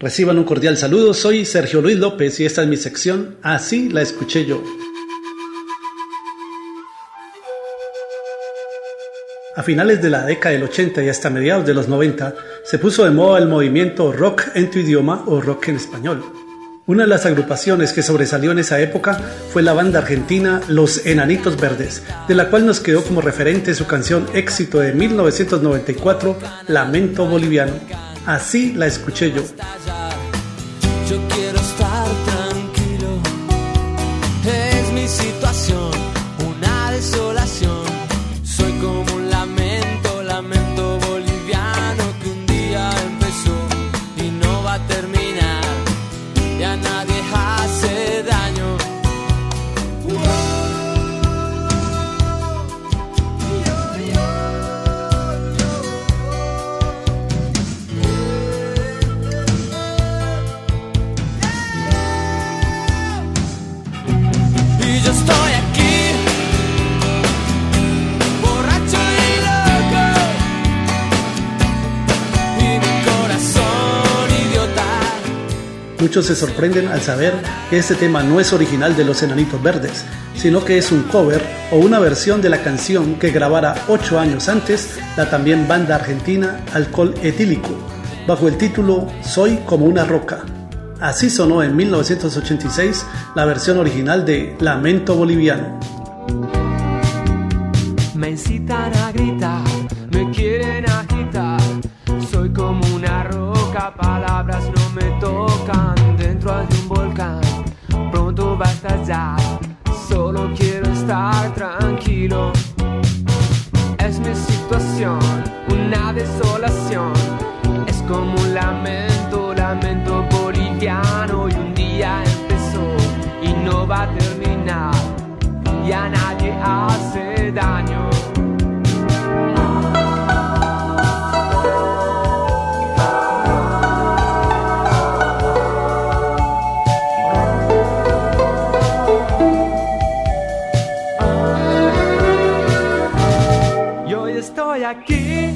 Reciban un cordial saludo, soy Sergio Luis López y esta es mi sección Así la escuché yo. A finales de la década del 80 y hasta mediados de los 90 se puso de moda el movimiento rock en tu idioma o rock en español. Una de las agrupaciones que sobresalió en esa época fue la banda argentina Los Enanitos Verdes, de la cual nos quedó como referente su canción éxito de 1994, Lamento Boliviano. Así la escuché yo. Yo quiero estar tranquilo. Es mi situación, una desolación. Soy como un lamento, lamento boliviano que un día empezó y no va a terminar. Ya nadie Muchos se sorprenden al saber que este tema no es original de los Enanitos Verdes, sino que es un cover o una versión de la canción que grabara ocho años antes la también banda argentina Alcohol Etílico, bajo el título Soy como una roca. Así sonó en 1986 la versión original de Lamento Boliviano. Me incitan a gritar, me quieren agitar. Es mi situación, una desolación. Es como un lamento, lamento boliviano. Y un día empezó y no va a terminar. Y a nadie hace. aqui.